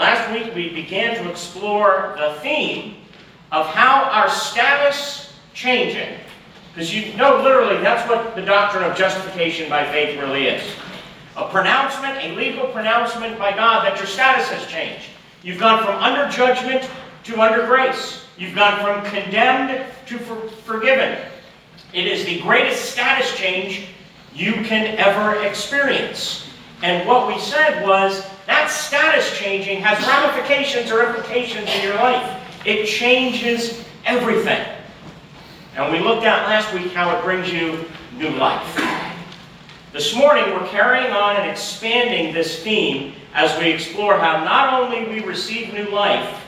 Last week we began to explore the theme of how our status changing. Because you know, literally, that's what the doctrine of justification by faith really is. A pronouncement, a legal pronouncement by God that your status has changed. You've gone from under judgment to under grace. You've gone from condemned to for forgiven. It is the greatest status change you can ever experience. And what we said was that status changing has ramifications or implications in your life. It changes everything. And we looked at last week how it brings you new life. This morning we're carrying on and expanding this theme as we explore how not only we receive new life,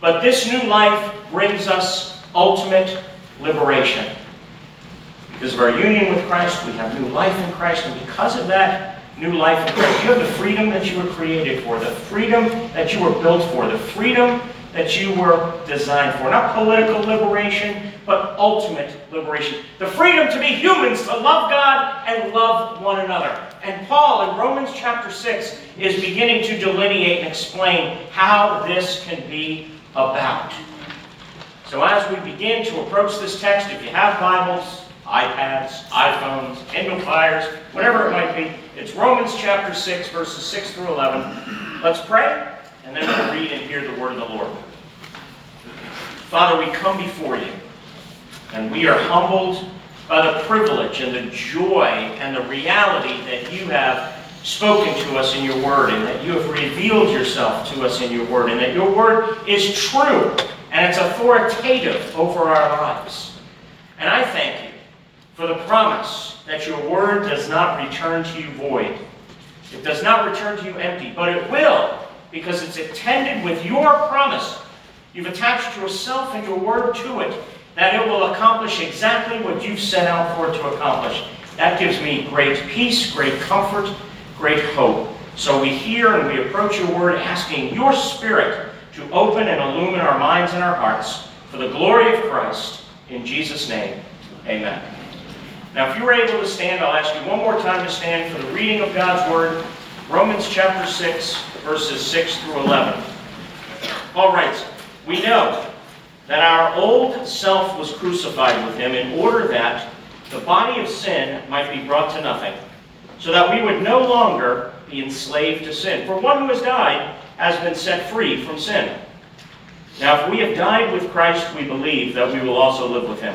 but this new life brings us ultimate liberation. Because of our union with Christ, we have new life in Christ, and because of that new life in Christ, you have the freedom that you were created for, the freedom that you were built for, the freedom that you were designed for. Not political liberation, but ultimate liberation. The freedom to be humans, to love God and love one another. And Paul in Romans chapter 6 is beginning to delineate and explain how this can be about. So as we begin to approach this text, if you have Bibles, iPads, iPhones, Kindle Fires, whatever it might be, it's Romans chapter 6, verses 6 through 11. Let's pray, and then we'll read and hear the word of the Lord. Father, we come before you, and we are humbled by the privilege and the joy and the reality that you have spoken to us in your word, and that you have revealed yourself to us in your word, and that your word is true and it's authoritative over our lives. And I thank for the promise that your word does not return to you void. It does not return to you empty, but it will because it's attended with your promise. You've attached yourself and your word to it, that it will accomplish exactly what you've set out for it to accomplish. That gives me great peace, great comfort, great hope. So we hear and we approach your word asking your spirit to open and illumine our minds and our hearts for the glory of Christ. In Jesus' name, amen. Now, if you were able to stand, I'll ask you one more time to stand for the reading of God's Word, Romans chapter 6, verses 6 through 11. Paul writes, we know that our old self was crucified with him in order that the body of sin might be brought to nothing, so that we would no longer be enslaved to sin. For one who has died has been set free from sin. Now, if we have died with Christ, we believe that we will also live with him.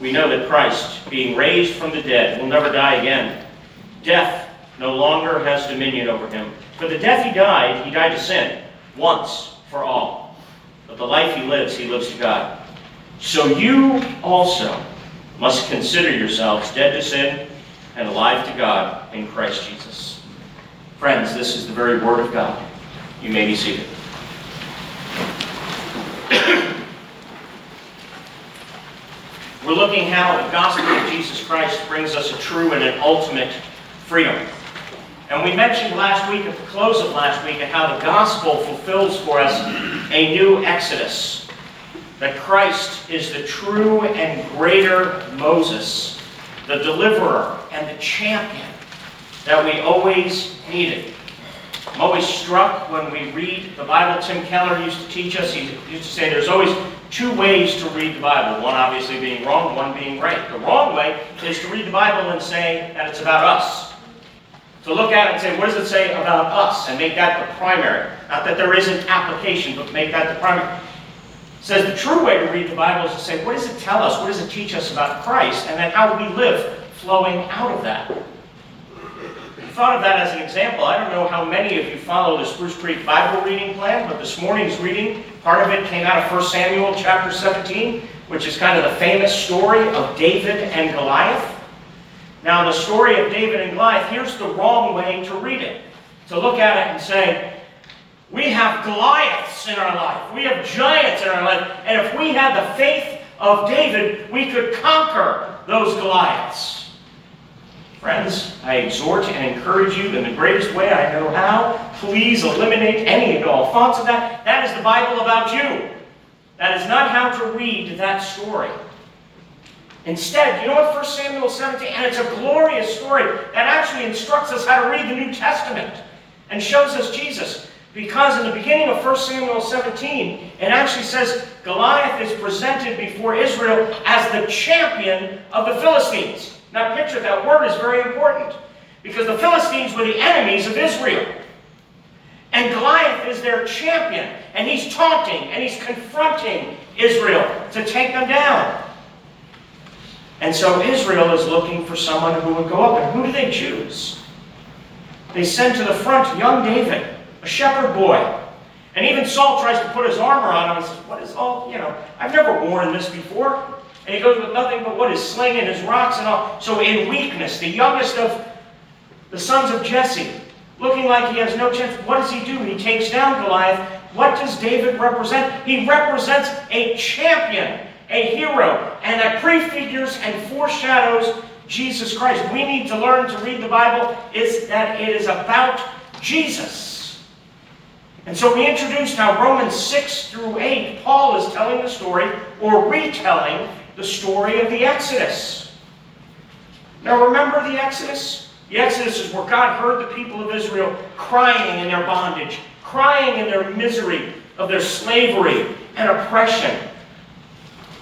We know that Christ, being raised from the dead, will never die again. Death no longer has dominion over him. For the death he died, he died to sin, once for all. But the life he lives, he lives to God. So you also must consider yourselves dead to sin and alive to God in Christ Jesus. Friends, this is the very Word of God. You may be seated. We're looking how the gospel of Jesus Christ brings us a true and an ultimate freedom. And we mentioned last week, at the close of last week, how the gospel fulfills for us a new exodus. That Christ is the true and greater Moses, the deliverer and the champion that we always needed. I'm always struck when we read the Bible. Tim Keller used to teach us, he used to say there's always two ways to read the Bible. One obviously being wrong, one being right. The wrong way is to read the Bible and say that it's about us. To look at it and say, what does it say about us? And make that the primary. Not that there isn't application, but make that the primary. It says the true way to read the Bible is to say, what does it tell us? What does it teach us about Christ? And then how do we live flowing out of that? Thought of that as an example. I don't know how many of you follow the Spruce Creek Bible reading plan, but this morning's reading, part of it came out of 1 Samuel chapter 17, which is kind of the famous story of David and Goliath. Now, the story of David and Goliath, here's the wrong way to read it. To look at it and say, we have Goliaths in our life. We have giants in our life. And if we had the faith of David, we could conquer those Goliaths. Friends, I exhort and encourage you in the greatest way I know how. Please eliminate any and all thoughts of that. That is the Bible about you. That is not how to read that story. Instead, you know what 1 Samuel 17, and it's a glorious story that actually instructs us how to read the New Testament and shows us Jesus. Because in the beginning of 1 Samuel 17, it actually says Goliath is presented before Israel as the champion of the Philistines. Now, picture that word is very important because the Philistines were the enemies of Israel. And Goliath is their champion, and he's taunting and he's confronting Israel to take them down. And so Israel is looking for someone who would go up. And who do they choose? They send to the front young David, a shepherd boy. And even Saul tries to put his armor on him and says, What is all, you know, I've never worn this before. And he goes with nothing but what is sling and his rocks and all. So in weakness, the youngest of the sons of Jesse, looking like he has no chance, what does he do? He takes down Goliath. What does David represent? He represents a champion, a hero, and that prefigures and foreshadows Jesus Christ. We need to learn to read the Bible is that it is about Jesus. And so we introduced how Romans 6 through 8, Paul is telling the story or retelling the story of the Exodus. Now remember the Exodus? The Exodus is where God heard the people of Israel crying in their bondage, crying in their misery of their slavery and oppression.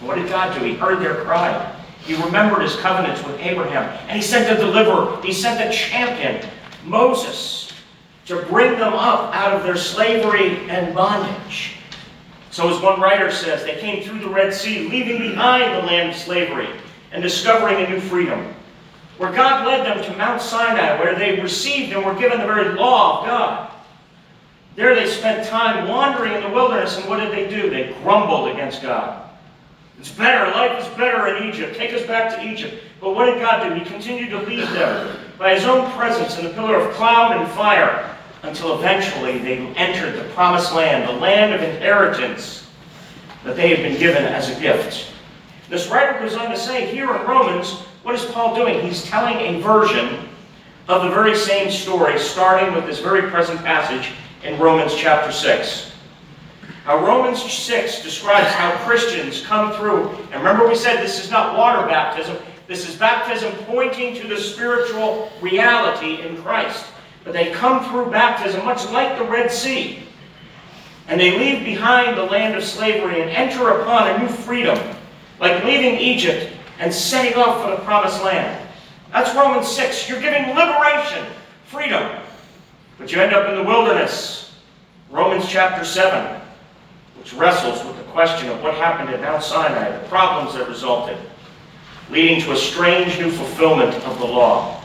What did God do? He heard their cry. He remembered his covenants with Abraham. And he sent a deliverer. He sent a champion, Moses, to bring them up out of their slavery and bondage. So, as one writer says, they came through the Red Sea, leaving behind the land of slavery and discovering a new freedom. Where God led them to Mount Sinai, where they received and were given the very law of God. There they spent time wandering in the wilderness, and what did they do? They grumbled against God. It's better. Life is better in Egypt. Take us back to Egypt. But what did God do? He continued to lead them by his own presence in the pillar of cloud and fire until eventually they entered the promised land, the land of inheritance that they had been given as a gift. This writer goes on to say here in Romans, what is Paul doing? He's telling a version of the very same story, starting with this very present passage in Romans chapter 6. How Romans 6 describes how Christians come through. And remember, we said this is not water baptism, this is baptism pointing to the spiritual reality in Christ. But they come through baptism much like the Red Sea. And they leave behind the land of slavery and enter upon a new freedom, like leaving Egypt and setting off for the promised land. That's Romans 6. You're giving liberation, freedom. But you end up in the wilderness. Romans chapter 7 which wrestles with the question of what happened at Mount Sinai, the problems that resulted, leading to a strange new fulfillment of the law.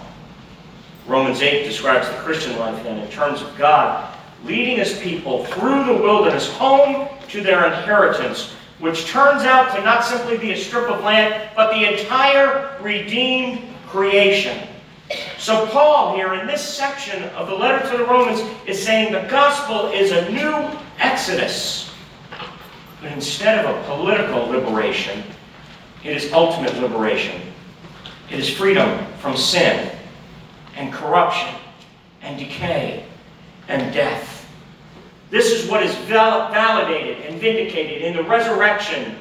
Romans 8 describes the Christian life then in terms of God leading his people through the wilderness home to their inheritance, which turns out to not simply be a strip of land, but the entire redeemed creation. So, Paul, here in this section of the letter to the Romans, is saying the gospel is a new exodus. But instead of a political liberation, it is ultimate liberation. It is freedom from sin and corruption and decay and death. This is what is validated and vindicated in the resurrection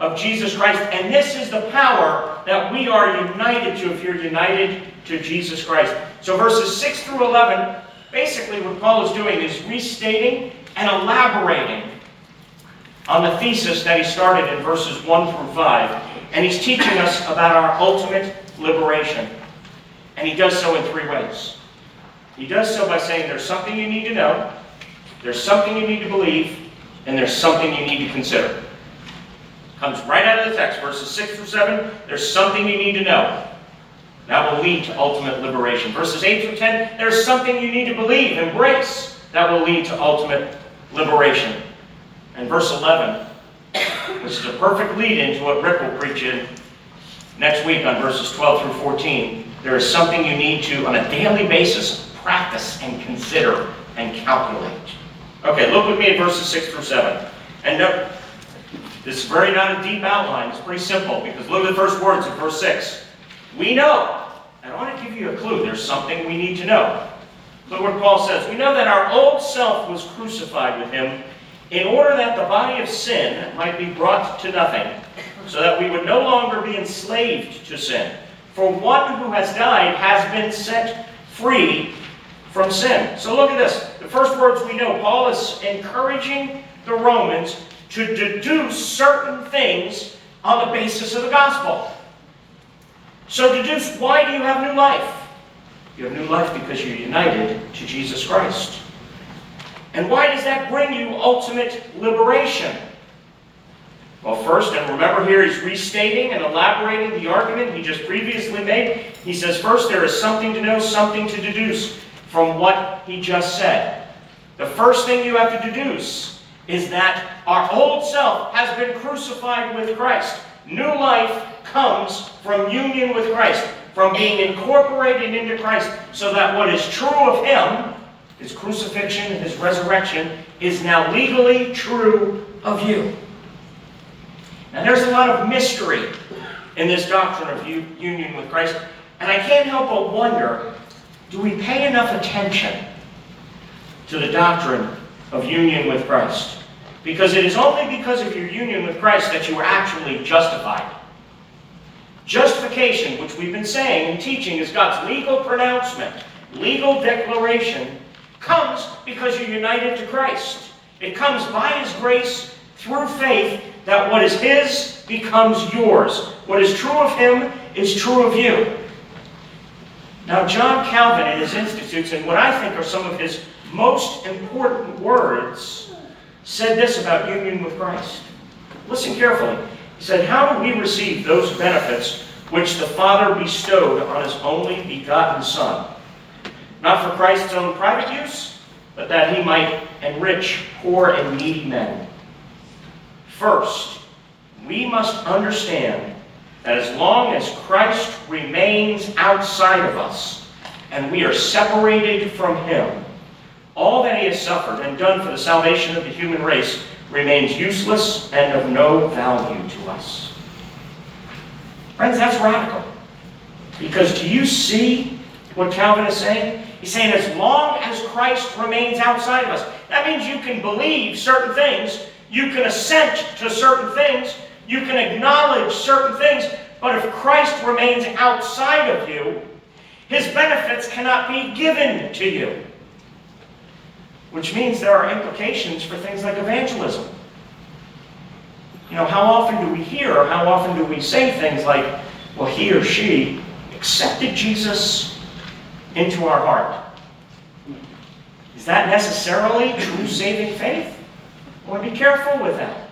of Jesus Christ. And this is the power that we are united to if you're united to Jesus Christ. So verses 6 through 11, basically what Paul is doing is restating and elaborating on the thesis that he started in verses 1 through 5. And he's teaching us about our ultimate liberation. And he does so in three ways. He does so by saying there's something you need to know, there's something you need to believe, and there's something you need to consider. Comes right out of the text, verses 6 through 7. There's something you need to know. That will lead to ultimate liberation. Verses 8 through 10, there's something you need to believe, embrace. That will lead to ultimate liberation and verse 11, which is a perfect lead into what Rick will preach in next week on verses 12 through 14. There is something you need to, on a daily basis, practice and consider and calculate. Okay, look with me at verses 6 through 7. And note, this is very not a deep outline. It's pretty simple because look at the first words of verse 6. We know, and I want to give you a clue. There's something we need to know. Look what Paul says. We know that our old self was crucified with him in order that the body of sin might be brought to nothing, so that we would no longer be enslaved to sin. For one who has died has been set free from sin. So look at this. the first words we know, Paul is encouraging the Romans to deduce certain things on the basis of the gospel. So deduce, why do you have new life? You have new life because you're united to Jesus Christ. And why does that bring you ultimate liberation? Well, first, and remember here he's restating and elaborating the argument he just previously made. He says, first, there is something to know, something to deduce from what he just said. The first thing you have to deduce is that our old self has been crucified with Christ. New life comes from union with Christ, from being incorporated into Christ, so that what is true of him, his crucifixion, his resurrection, is now legally true of you. Now, there's a lot of mystery in this doctrine of union with Christ, and I can't help but wonder do we pay enough attention to the doctrine of union with Christ? Because it is only because of your union with Christ that you are actually justified. Justification, which we've been saying and teaching, is God's legal pronouncement, legal declaration, comes because you're united to Christ. It comes by His grace through faith that what is His becomes yours. What is true of Him is true of you. Now, John Calvin, in his Institutes, and what I think are some of his most important words, said this about union with Christ. Listen carefully. He said, How do we receive those benefits which the Father bestowed on His only begotten Son? Not for Christ's own private use, but that He might enrich poor and needy men First, we must understand that as long as Christ remains outside of us and we are separated from Him, all that He has suffered and done for the salvation of the human race remains useless and of no value to us. Friends, that's radical. Because do you see what Calvin is saying? He's saying as long as Christ remains outside of us, that means you can believe certain things you can assent to certain things. You can acknowledge certain things. But if Christ remains outside of you, his benefits cannot be given to you. Which means there are implications for things like evangelism. You know, how often do we hear, or how often do we say things like, well, he or she accepted Jesus into our heart? Is that necessarily true saving faith? I want to be careful with that.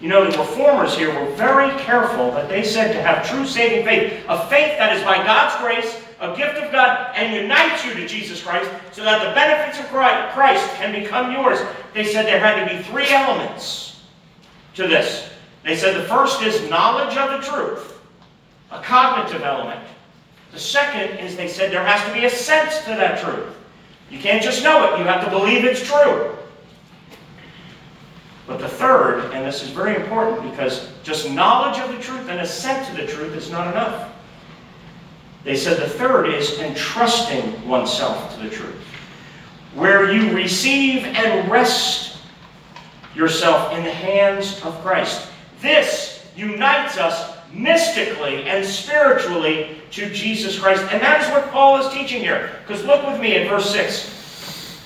You know, the reformers here were very careful that they said to have true saving faith, a faith that is by God's grace, a gift of God, and unites you to Jesus Christ so that the benefits of Christ can become yours. They said there had to be three elements to this. They said the first is knowledge of the truth, a cognitive element. The second is they said there has to be assent to that truth. You can't just know it, you have to believe it's true. But the third, and this is very important because just knowledge of the truth and assent to the truth is not enough. They said the third is entrusting oneself to the truth, where you receive and rest yourself in the hands of Christ. This unites us mystically and spiritually to Jesus Christ. And that is what Paul is teaching here. Because look with me in verse 6.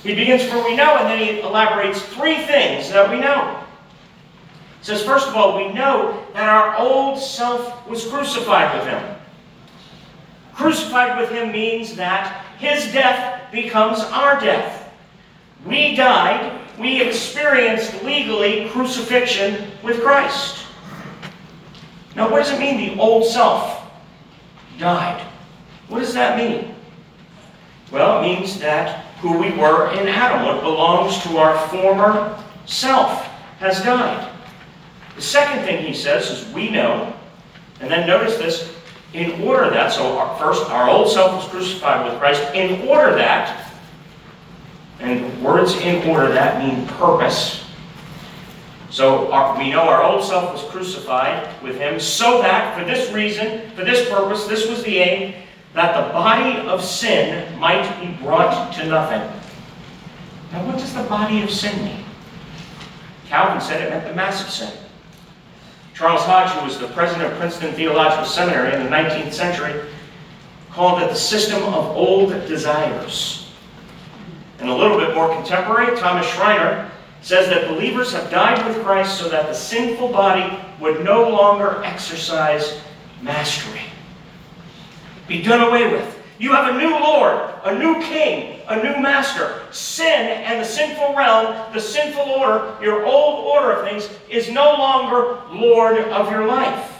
He begins, for we know, and then he elaborates three things that we know. He says, first of all, we know that our old self was crucified with him. Crucified with him means that his death becomes our death. We died, we experienced legally crucifixion with Christ. Now, what does it mean the old self died? What does that mean? Well, it means that who we were in Adam. What belongs to our former self has died. The second thing he says is we know, and then notice this, in order that, so our, first, our old self was crucified with Christ, in order that, and words in order that mean purpose. So our, we know our old self was crucified with him so that, for this reason, for this purpose, this was the aim, that the body of sin might be brought to nothing. Now, what does the body of sin mean? Calvin said it meant the mass of sin. Charles Hodge, who was the president of Princeton Theological Seminary in the 19th century, called it the system of old desires. And a little bit more contemporary, Thomas Schreiner says that believers have died with Christ so that the sinful body would no longer exercise mastery. Be done away with. You have a new Lord, a new King, a new Master. Sin and the sinful realm, the sinful order, your old order of things, is no longer Lord of your life.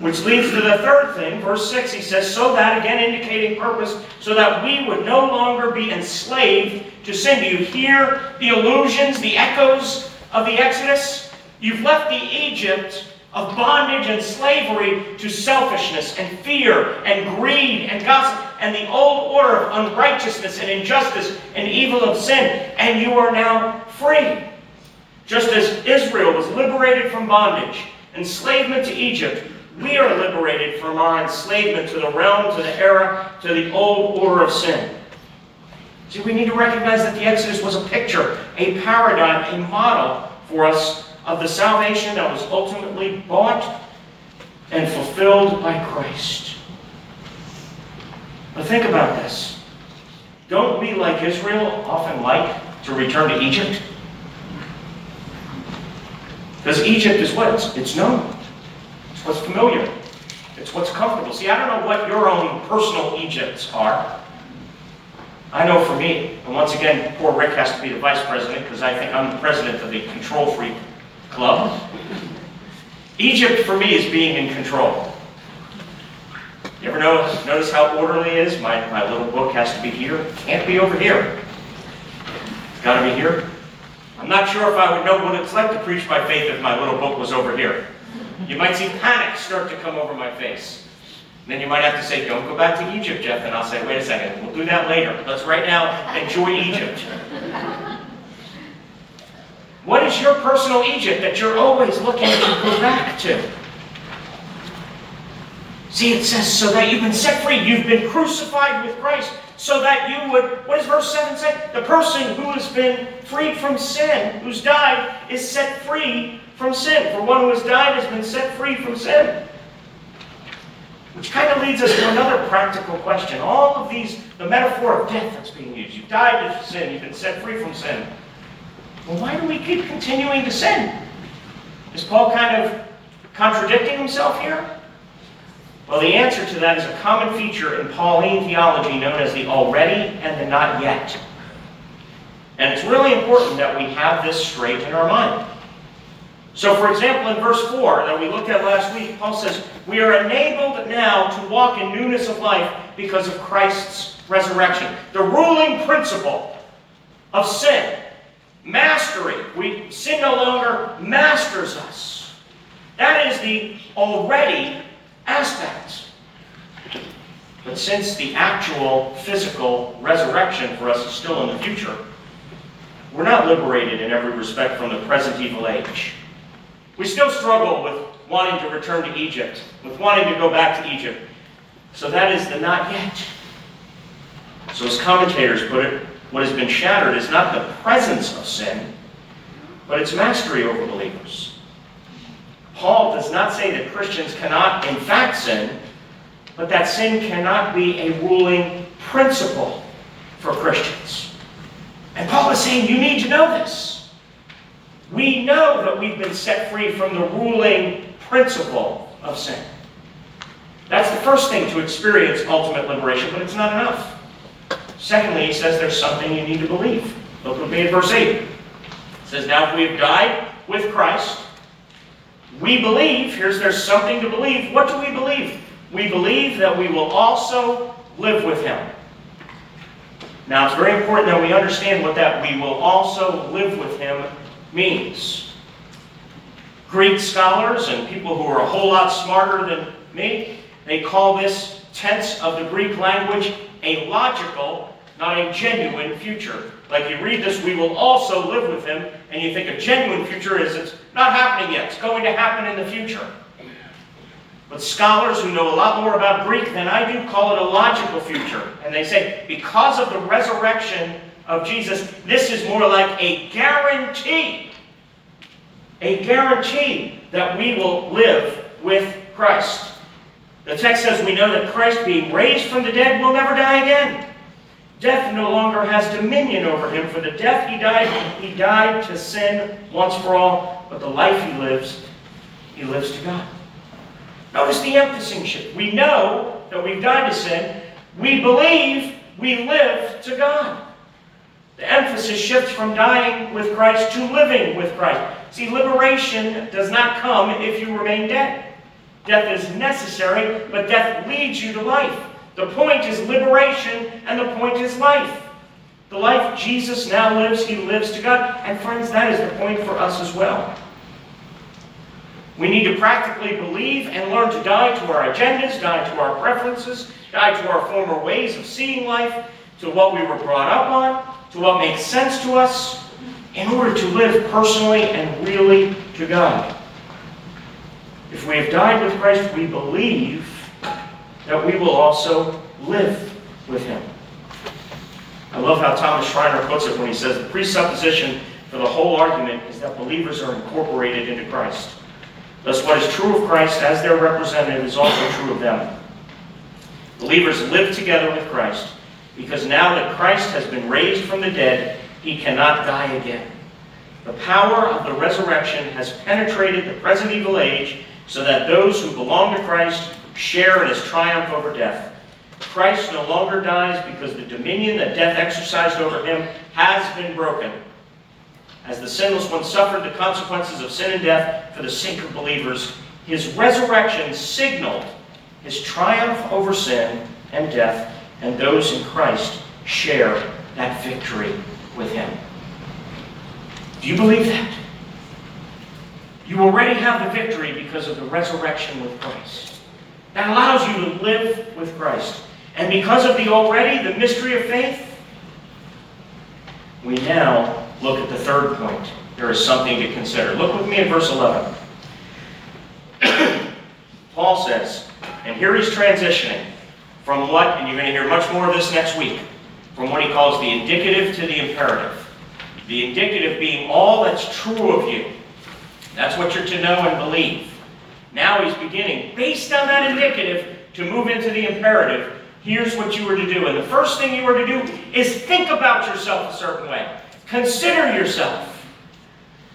Which leads to the third thing, verse 6, he says, So that, again indicating purpose, so that we would no longer be enslaved to sin. Do you hear the illusions, the echoes of the Exodus? You've left the Egypt of bondage and slavery to selfishness and fear and greed and gossip and the old order of unrighteousness and injustice and evil of sin, and you are now free. Just as Israel was liberated from bondage, enslavement to Egypt, we are liberated from our enslavement to the realm, to the era, to the old order of sin. See, we need to recognize that the Exodus was a picture, a paradigm, a model for us of the salvation that was ultimately bought and fulfilled by Christ. But think about this. Don't we, like Israel, often like to return to Egypt? Because Egypt is what? It's, it's known It's what's familiar. It's what's comfortable. See, I don't know what your own personal Egypts are. I know for me, and once again, poor Rick has to be the vice president because I think I'm the president of the Control Freak Club. Egypt for me is being in control. You ever notice, notice how orderly it is? My, my little book has to be here. Can't be over here. It's got to be here. I'm not sure if I would know what it's like to preach by faith if my little book was over here. You might see panic start to come over my face. Then you might have to say, don't go back to Egypt, Jeff. And I'll say, wait a second, we'll do that later. Let's right now enjoy Egypt. What is your personal Egypt that you're always looking to go back to? See, it says, so that you've been set free. You've been crucified with Christ so that you would, what does verse 7 say? The person who has been freed from sin, who's died, is set free from sin. For one who has died has been set free from sin. Which kind of leads us to another practical question. All of these, the metaphor of death that's being used. You've died to sin, you've been set free from sin. Well, why do we keep continuing to sin? Is Paul kind of contradicting himself here? Well, the answer to that is a common feature in Pauline theology known as the already and the not yet. And it's really important that we have this straight in our mind. So, for example, in verse 4 that we looked at last week, Paul says, We are enabled now to walk in newness of life because of Christ's resurrection. The ruling principle of sin, mastery. We, sin no longer masters us. That is the already aspect. But since the actual physical resurrection for us is still in the future, we're not liberated in every respect from the present evil age. We still struggle with wanting to return to Egypt, with wanting to go back to Egypt. So that is the not yet. So, as commentators put it, what has been shattered is not the presence of sin, but its mastery over believers. Paul does not say that Christians cannot, in fact, sin, but that sin cannot be a ruling principle for Christians. And Paul is saying you need to know this. We know that we've been set free from the ruling principle of sin. That's the first thing to experience ultimate liberation, but it's not enough. Secondly, he says there's something you need to believe. Look with me at verse 8. It says, Now if we have died with Christ, we believe, here's there's something to believe. What do we believe? We believe that we will also live with him. Now it's very important that we understand what that we will also live with him means. Greek scholars and people who are a whole lot smarter than me, they call this tense of the Greek language a logical, not a genuine future. Like you read this, we will also live with him, and you think a genuine future is it's not happening yet, it's going to happen in the future. But scholars who know a lot more about Greek than I do call it a logical future. And they say, because of the resurrection of Jesus, this is more like a guarantee. A guarantee that we will live with Christ. The text says we know that Christ, being raised from the dead, will never die again. Death no longer has dominion over him, for the death he died, he died to sin once for all, but the life he lives, he lives to God. Notice the emphasis shift. We know that we've died to sin. We believe we live to God. The emphasis shifts from dying with Christ to living with Christ. See, liberation does not come if you remain dead. Death is necessary, but death leads you to life. The point is liberation, and the point is life. The life Jesus now lives, he lives to God. And friends, that is the point for us as well. We need to practically believe and learn to die to our agendas, die to our preferences, die to our former ways of seeing life, to what we were brought up on, to what makes sense to us, in order to live personally and really to God. If we have died with Christ, we believe that we will also live with him. I love how Thomas Schreiner puts it when he says the presupposition for the whole argument is that believers are incorporated into Christ. Thus, what is true of Christ as their representative is also true of them. Believers live together with Christ because now that Christ has been raised from the dead, he cannot die again. The power of the resurrection has penetrated the present evil age so that those who belong to Christ share in his triumph over death. Christ no longer dies because the dominion that death exercised over him has been broken. As the sinless one suffered the consequences of sin and death for the sake of believers, his resurrection signaled his triumph over sin and death, and those in Christ share that victory with him. Do you believe that? You already have the victory because of the resurrection with Christ. That allows you to live with Christ. And because of the already, the mystery of faith, we now look at the third point. There is something to consider. Look with me at verse 11. Paul says, and here he's transitioning from what, and you're going to hear much more of this next week, from what he calls the indicative to the imperative. The indicative being all that's true of you. That's what you're to know and believe. Now he's beginning, based on that indicative, to move into the imperative. Here's what you were to do. And the first thing you were to do is think about yourself a certain way. Consider yourself.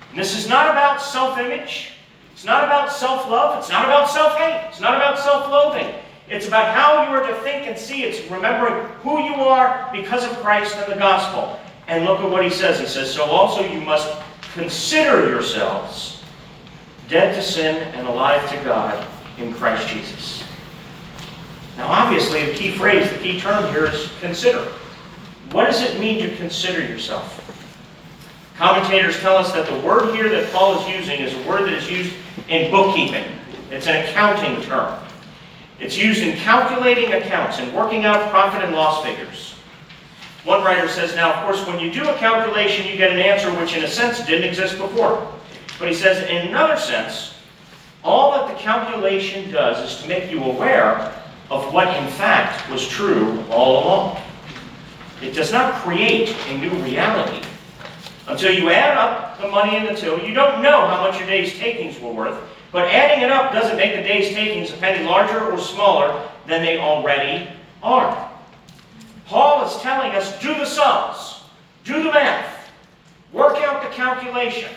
And this is not about self image. It's not about self love. It's not about self hate. It's not about self loathing. It's about how you are to think and see. It's remembering who you are because of Christ and the gospel. And look at what he says. He says, So also you must consider yourselves dead to sin and alive to God in Christ Jesus. Now, obviously, the key phrase, the key term here is consider. What does it mean to consider yourself? Commentators tell us that the word here that Paul is using is a word that is used in bookkeeping. It's an accounting term. It's used in calculating accounts and working out profit and loss figures. One writer says, now, of course, when you do a calculation, you get an answer which, in a sense, didn't exist before. But he says, in another sense, all that the calculation does is to make you aware of what in fact was true all along. It does not create a new reality. Until you add up the money in the till, you don't know how much your day's takings were worth, but adding it up doesn't make the day's takings a penny larger or smaller than they already are. Paul is telling us do the sums, do the math, work out the calculation.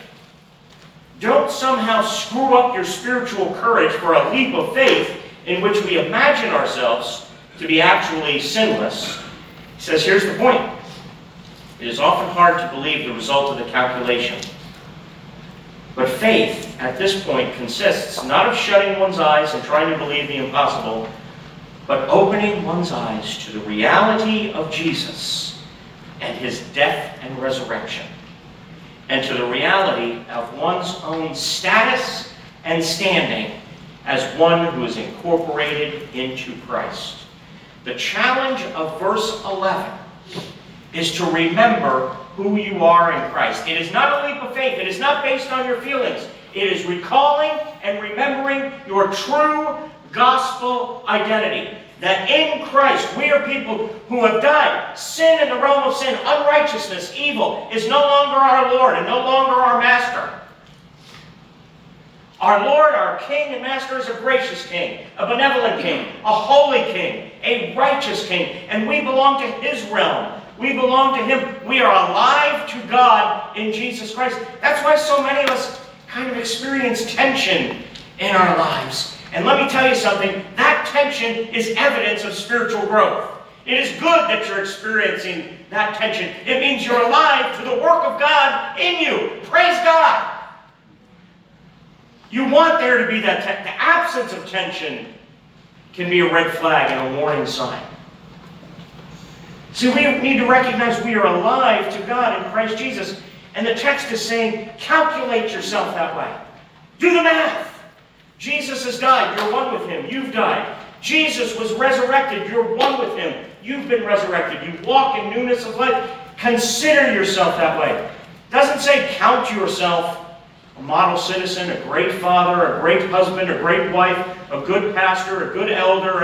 Don't somehow screw up your spiritual courage for a leap of faith in which we imagine ourselves to be actually sinless. He says, here's the point. It is often hard to believe the result of the calculation. But faith, at this point, consists not of shutting one's eyes and trying to believe the impossible, but opening one's eyes to the reality of Jesus and his death and resurrection and to the reality of one's own status and standing as one who is incorporated into Christ. The challenge of verse 11 is to remember who you are in Christ. It is not a leap of faith, it is not based on your feelings. It is recalling and remembering your true gospel identity that in Christ we are people who have died. Sin in the realm of sin, unrighteousness, evil is no longer our Lord and no longer our master. Our Lord, our King and Master is a gracious King, a benevolent King, a holy King, a righteous King, and we belong to His realm. We belong to Him. We are alive to God in Jesus Christ. That's why so many of us kind of experience tension in our lives. And let me tell you something that tension is evidence of spiritual growth. It is good that you're experiencing that tension. It means you're alive to the work of God in you. Praise God. You want there to be that te- the absence of tension can be a red flag and a warning sign. See, we need to recognize we are alive to God in Christ Jesus. And the text is saying, calculate yourself that way. Do the math. Jesus has died. You're one with him. You've died. Jesus was resurrected. You're one with him. You've been resurrected. You walk in newness of life. Consider yourself that way. Doesn't say count yourself a model citizen, a great father, a great husband, a great wife, a good pastor, a good elder.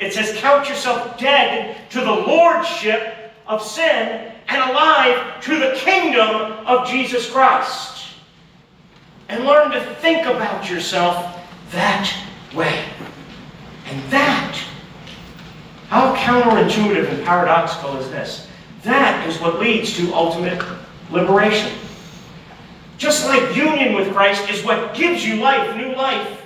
It says count yourself dead to the lordship of sin and alive to the kingdom of Jesus Christ. And learn to think about yourself that way. And that, how counterintuitive and paradoxical is this? That is what leads to ultimate liberation. Just like union with Christ is what gives you life, new life.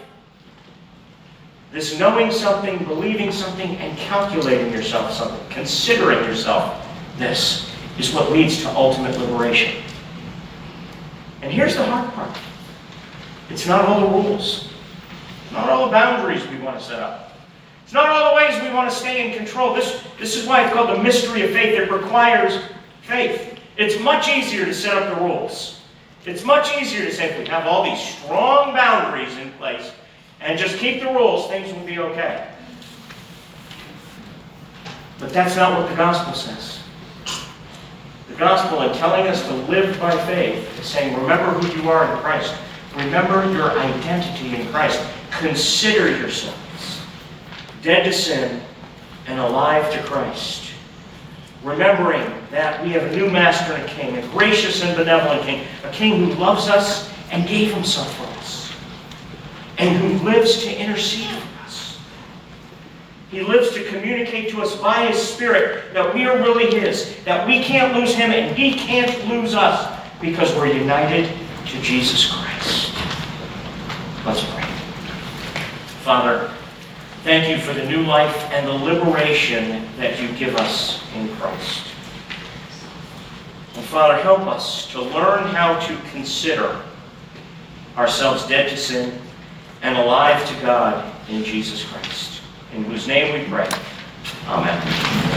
This knowing something, believing something, and calculating yourself something, considering yourself this, is what leads to ultimate liberation. And here's the hard part it's not all the rules, not all the boundaries we want to set up. It's not all the ways we want to stay in control. This, this is why it's called the mystery of faith. It requires faith. It's much easier to set up the rules. It's much easier to simply have all these strong boundaries in place and just keep the rules, things will be okay. But that's not what the gospel says. The gospel, in telling us to live by faith, is saying, remember who you are in Christ. Remember your identity in Christ. Consider yourselves dead to sin and alive to Christ remembering that we have a new master and king, a gracious and benevolent king, a king who loves us and gave himself for us, and who lives to intercede for us. He lives to communicate to us by his Spirit that we are really his, that we can't lose him and he can't lose us because we're united to Jesus Christ. Let's pray. Father, Thank you for the new life and the liberation that you give us in Christ. And Father, help us to learn how to consider ourselves dead to sin and alive to God in Jesus Christ, in whose name we pray. Amen.